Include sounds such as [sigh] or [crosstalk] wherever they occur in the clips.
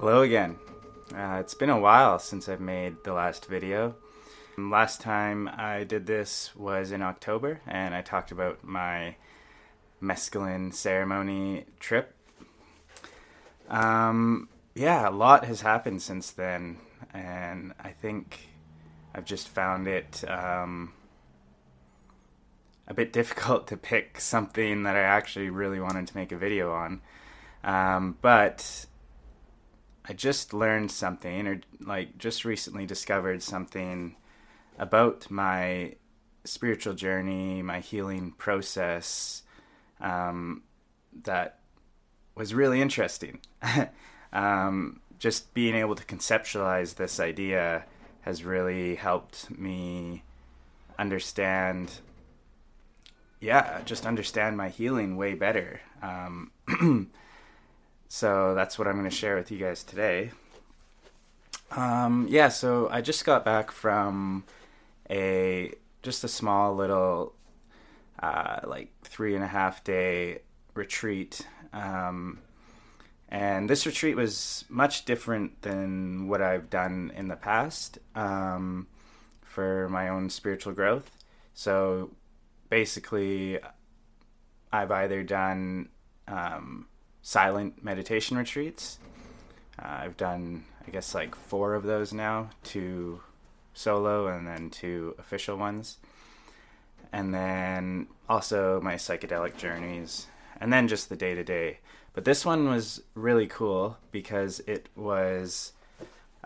Hello again. Uh, it's been a while since I've made the last video. Last time I did this was in October, and I talked about my mescaline ceremony trip. Um, yeah, a lot has happened since then, and I think I've just found it um, a bit [laughs] difficult to pick something that I actually really wanted to make a video on. Um, but I just learned something, or like just recently discovered something about my spiritual journey, my healing process, um, that was really interesting. [laughs] um, just being able to conceptualize this idea has really helped me understand yeah just understand my healing way better um, [clears throat] so that's what i'm going to share with you guys today um, yeah so i just got back from a just a small little uh, like three and a half day retreat um, and this retreat was much different than what I've done in the past um, for my own spiritual growth. So basically, I've either done um, silent meditation retreats. Uh, I've done, I guess, like four of those now two solo and then two official ones. And then also my psychedelic journeys, and then just the day to day. But this one was really cool because it was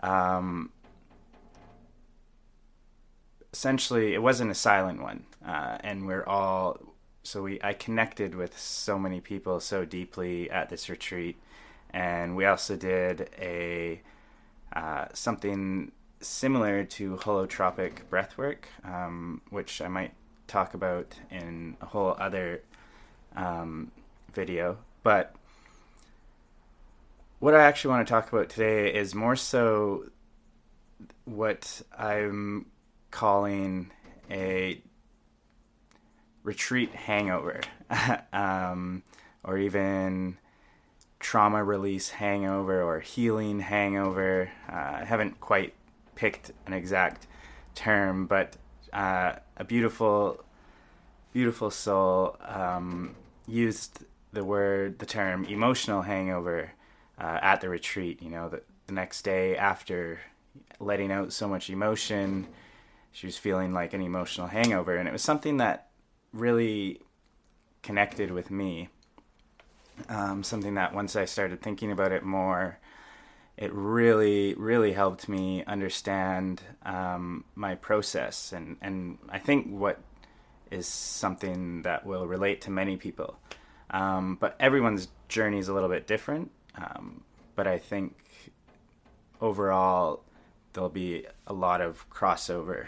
um, essentially it wasn't a silent one, uh, and we're all so we I connected with so many people so deeply at this retreat, and we also did a uh, something similar to holotropic breathwork, um, which I might talk about in a whole other um, video, but what I actually want to talk about today is more so what I'm calling a retreat hangover, [laughs] um, or even trauma release hangover or healing hangover. Uh, I haven't quite picked an exact term, but uh, a beautiful, beautiful soul um, used the word, the term emotional hangover uh, at the retreat. You know, the, the next day after letting out so much emotion, she was feeling like an emotional hangover, and it was something that really connected with me. Um, something that once I started thinking about it more, it really, really helped me understand um, my process, and and I think what is something that will relate to many people. Um, but everyone's journey is a little bit different. Um, but I think overall there'll be a lot of crossover.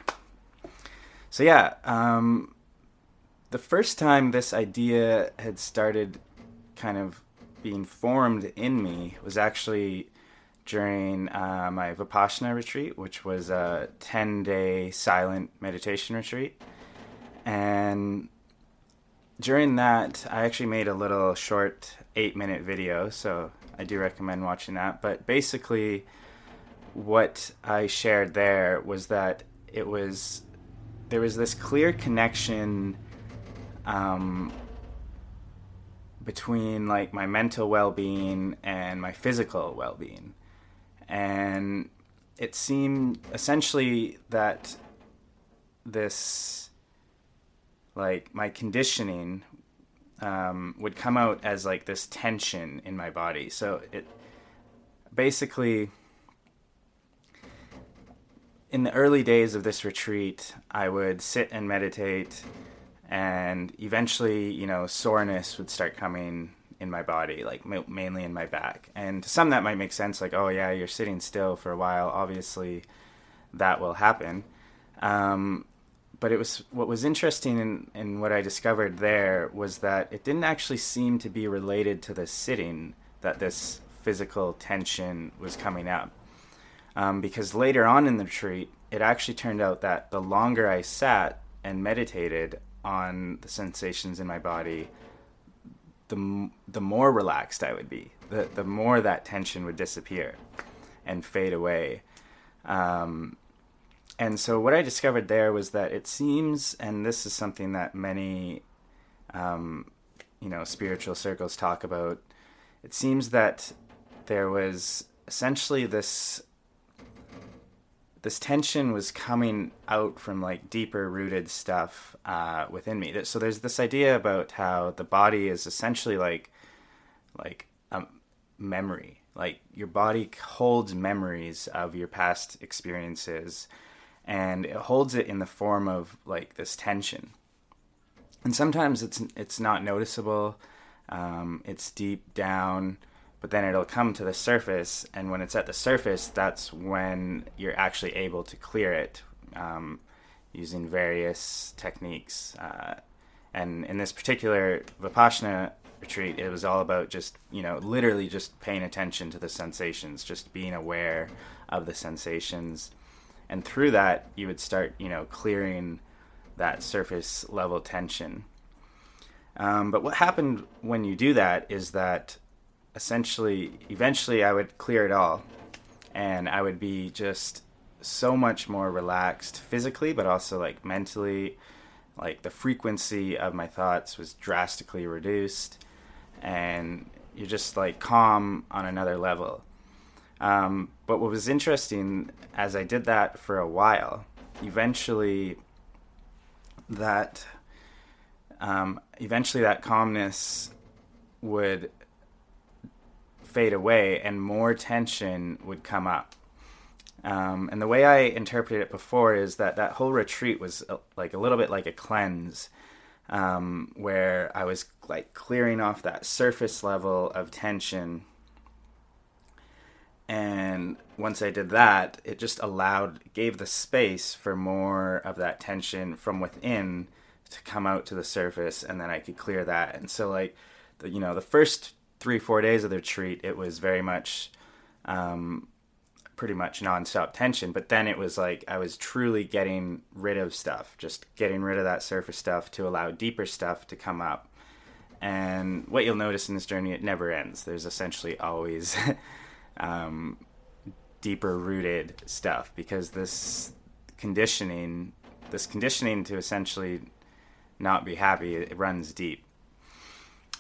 So yeah, um, the first time this idea had started kind of being formed in me was actually during uh, my Vipassana retreat, which was a 10 day silent meditation retreat. And during that, I actually made a little short eight minute video, so I do recommend watching that. But basically, what I shared there was that it was there was this clear connection um, between like my mental well-being and my physical well-being and it seemed essentially that this like my conditioning um, would come out as like this tension in my body. So it basically in the early days of this retreat, I would sit and meditate, and eventually, you know, soreness would start coming in my body, like mainly in my back. And to some, that might make sense, like, oh, yeah, you're sitting still for a while. Obviously, that will happen. Um, but it was what was interesting in, in what I discovered there was that it didn't actually seem to be related to the sitting that this physical tension was coming up. Um, because later on in the retreat, it actually turned out that the longer I sat and meditated on the sensations in my body, the the more relaxed I would be, the the more that tension would disappear and fade away. Um, and so what I discovered there was that it seems, and this is something that many, um, you know, spiritual circles talk about. It seems that there was essentially this this tension was coming out from like deeper rooted stuff uh, within me. So there's this idea about how the body is essentially like like a memory. Like your body holds memories of your past experiences, and it holds it in the form of like this tension. And sometimes it's it's not noticeable. Um, it's deep down but then it'll come to the surface and when it's at the surface that's when you're actually able to clear it um, using various techniques uh, and in this particular vipassana retreat it was all about just you know literally just paying attention to the sensations just being aware of the sensations and through that you would start you know clearing that surface level tension. Um, but what happened when you do that is that essentially, eventually, I would clear it all, and I would be just so much more relaxed physically, but also like mentally. Like the frequency of my thoughts was drastically reduced, and you're just like calm on another level. Um, but what was interesting as I did that for a while, eventually that um, eventually that calmness would fade away and more tension would come up. Um, and the way I interpreted it before is that that whole retreat was uh, like a little bit like a cleanse, um, where I was like clearing off that surface level of tension. And once I did that, it just allowed, gave the space for more of that tension from within to come out to the surface, and then I could clear that. And so, like, the, you know, the first three four days of the retreat, it was very much, um, pretty much nonstop tension. But then it was like I was truly getting rid of stuff, just getting rid of that surface stuff to allow deeper stuff to come up. And what you'll notice in this journey, it never ends. There's essentially always [laughs] um, deeper rooted stuff because this conditioning, this conditioning to essentially not be happy, it runs deep.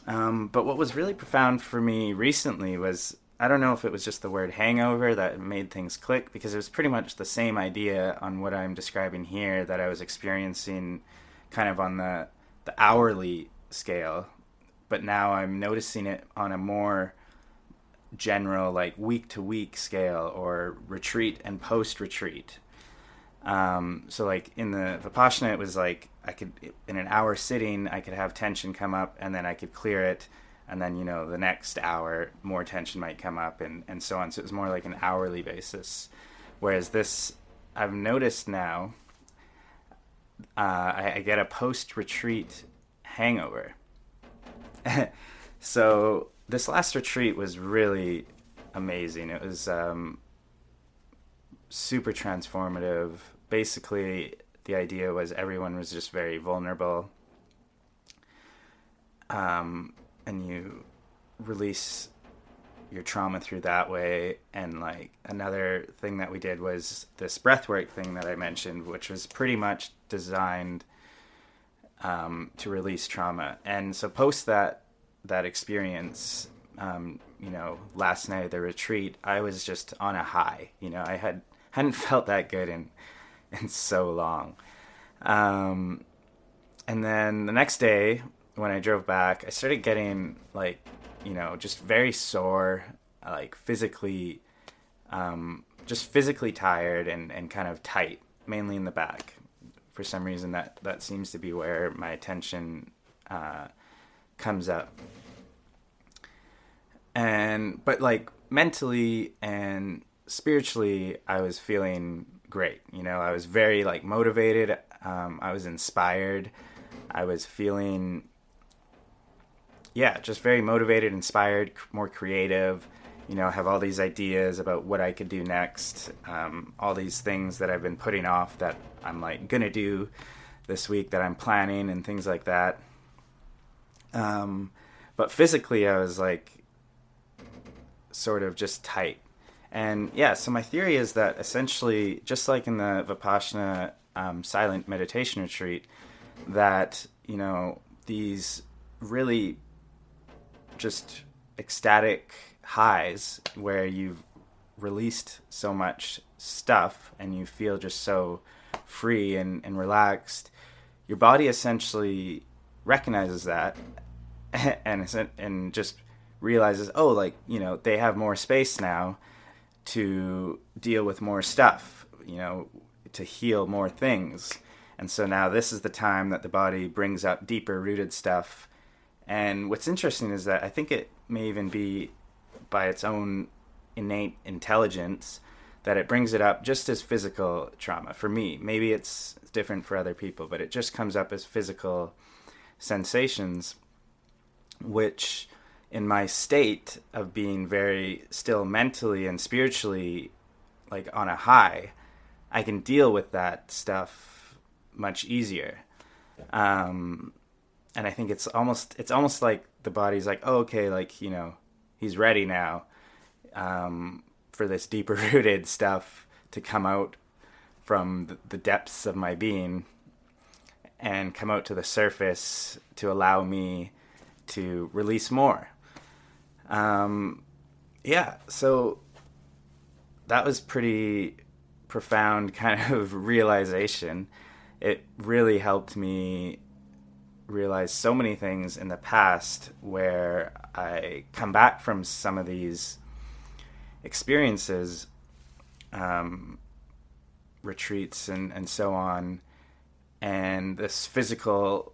Um, but what was really profound for me recently was I don't know if it was just the word hangover that made things click because it was pretty much the same idea on what I'm describing here that I was experiencing kind of on the the hourly scale, but now I'm noticing it on a more general like week to week scale or retreat and post retreat. Um, so like in the Vipassana, it was like I could in an hour sitting, I could have tension come up, and then I could clear it, and then you know the next hour more tension might come up, and and so on. So it was more like an hourly basis. Whereas this, I've noticed now, uh, I, I get a post retreat hangover. [laughs] so this last retreat was really amazing. It was um, super transformative basically the idea was everyone was just very vulnerable. Um, and you release your trauma through that way. And like another thing that we did was this breathwork thing that i mentioned which was pretty much designed um, to release trauma. And so post that that experience um, you know last night at the retreat i was just on a high you know i had hadn't [laughs] felt that good in [laughs] in so long. Um, and then the next day, when I drove back, I started getting like, you know, just very sore, like physically, um, just physically tired and, and kind of tight, mainly in the back. For some reason, that, that seems to be where my attention uh, comes up. And, but like mentally and spiritually, I was feeling great. You know, I was very like motivated. Um, I was inspired. I was feeling, yeah, just very motivated, inspired, more creative. You know, have all these ideas about what I could do next. Um, all these things that I've been putting off that I'm like gonna do this week that I'm planning and things like that. Um, but physically I was like sort of just tight. And yeah, so my theory is that essentially, just like in the Vipassana um, silent meditation retreat, that, you know, these really just ecstatic highs where you've released so much stuff and you feel just so free and, and relaxed, your body essentially recognizes that [laughs] and and just realizes, oh, like you know, they have more space now to deal with more stuff, you know, to heal more things. And so now this is the time that the body brings up deeper rooted stuff. And what's interesting is that I think it may even be by its own innate intelligence that it brings it up just as physical trauma for me. Maybe it's different for other people, but it just comes up as physical sensations, which in my state of being very still mentally and spiritually like on a high, I can deal with that stuff much easier. Um, and I think it's almost it's almost like the body's like, oh, okay, like you know, he's ready now um, for this deeper [laughs] rooted stuff to come out from the depths of my being and come out to the surface to allow me to release more. Um, yeah, so that was pretty profound [laughs] kind of realization. It really helped me realize so many things in the past where I come back from some of these experiences, um, retreats and, and so on, and this physical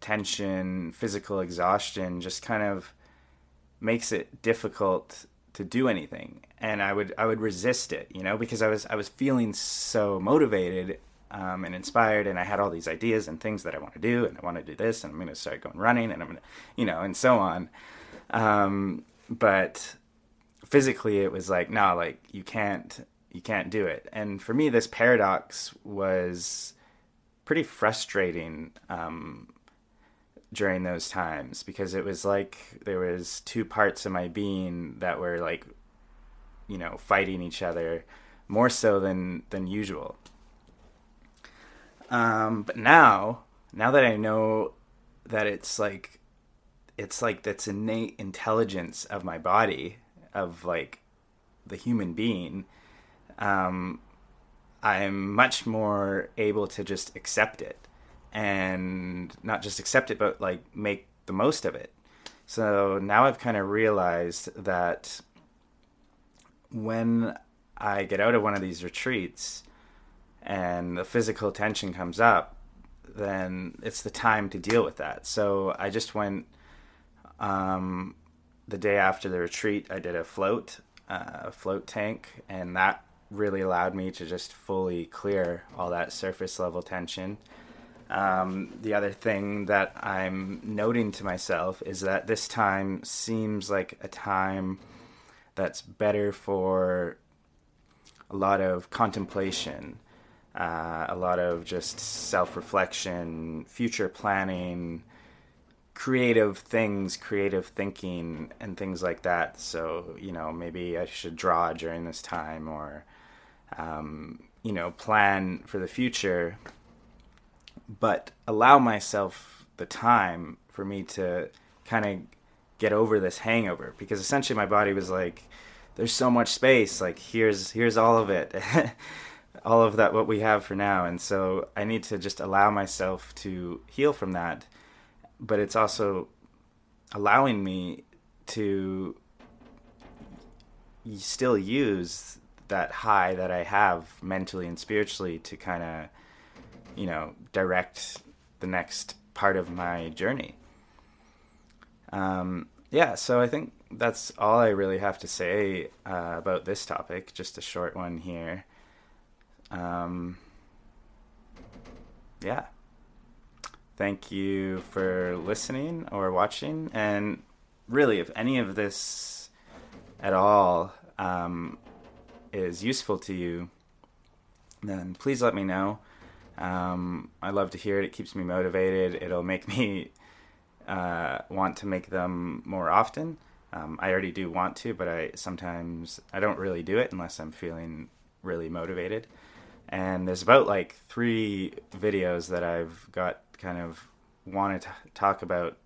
tension, physical exhaustion just kind of makes it difficult to do anything. And I would I would resist it, you know, because I was I was feeling so motivated um, and inspired, and I had all these ideas and things that I want to do, and I want to do this, and I'm going to start going running, and I'm going to, you know, and so on. Um, but physically it was like no like you can't you can't do it and for me this paradox was pretty frustrating um, during those times because it was like there was two parts of my being that were like you know fighting each other more so than than usual. Um, but now now that i know that it's like it's like that's innate intelligence of my body of like the human being, um, I'm much more able to just accept it and not just accept it, but like make the most of it. So now I've kind of realized that when I get out of one of these retreats and the physical tension comes up, then it's the time to deal with that. So I just went um, the day after the retreat, I did a float, uh, float tank, and that really allowed me to just fully clear all that surface level tension. Um, the other thing that I'm noting to myself is that this time seems like a time that's better for a lot of contemplation, uh, a lot of just self reflection, future planning, creative things, creative thinking, and things like that. So, you know, maybe I should draw during this time or, um, you know, plan for the future, but allow myself the time for me to kind of get over this hangover because essentially my body was like, there's so much space. Like, here's, here's all of it. [laughs] all of that what we have for now and so i need to just allow myself to heal from that but it's also allowing me to still use that high that I have mentally and spiritually to kind of, you know, direct the next part of my journey. Um, yeah, so I think that's all I really have to say uh, about this topic. Just a short one here. Um, yeah thank you for listening or watching. And really, if any of this at all um, is useful to you, then please let me know. Um, I love to hear it. It keeps me motivated. It'll make me uh, want to make them more often. Um, I already do want to, but I sometimes I don't really do it unless I'm feeling really motivated. And there's about like three videos that I've got kind of wanted to talk about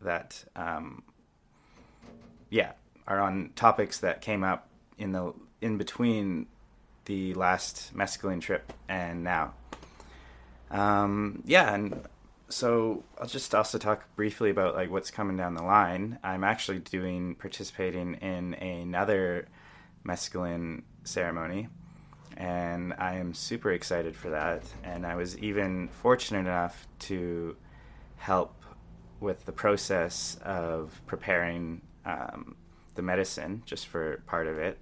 that, um, yeah, are on topics that came up in the in between the last mescaline trip and now. Um, yeah, and so I'll just also talk briefly about like what's coming down the line. I'm actually doing participating in another mescaline ceremony, and I am super excited for that. And I was even fortunate enough to help with the process of preparing um, the medicine, just for part of it.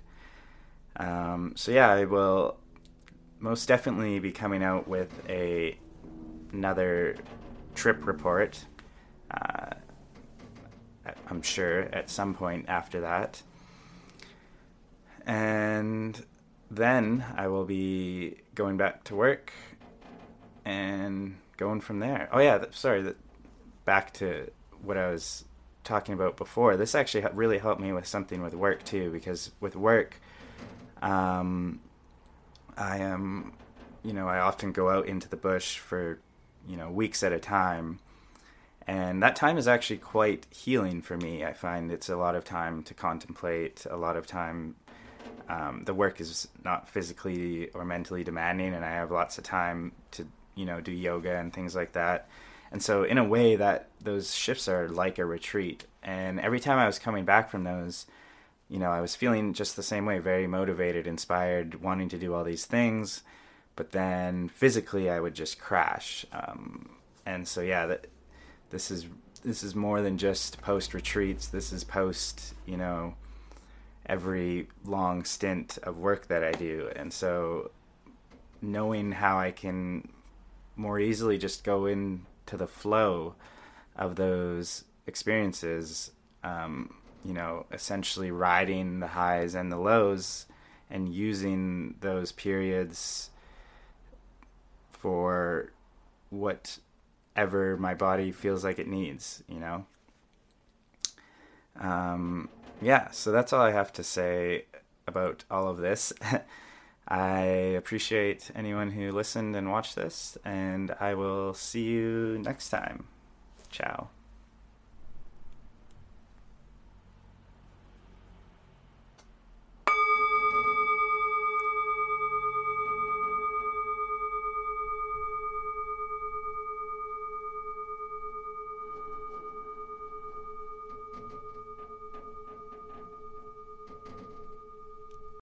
Um, so yeah, I will most definitely be coming out with a another trip report. Uh, I'm sure at some point after that. And then I will be going back to work and going from there. Oh yeah, sorry. Back to what I was talking about before. This actually really helped me with something with work too, because with work, um, I am, you know, I often go out into the bush for you know weeks at a time. And that time is actually quite healing for me. I find it's a lot of time to contemplate a lot of time um, the work is not physically or mentally demanding and i have lots of time to you know do yoga and things like that. And so in a way that those shifts are like a retreat. And every time i was coming back from those you know i was feeling just the same way very motivated inspired wanting to do all these things but then physically I would just crash. Um, and so yeah, that this is this is more than just post retreats. This is post you know every long stint of work that I do, and so knowing how I can more easily just go into the flow of those experiences, um, you know, essentially riding the highs and the lows and using those periods for whatever my body feels like it needs, you know? Um, yeah, so that's all I have to say about all of this. [laughs] I appreciate anyone who listened and watched this, and I will see you next time. Ciao.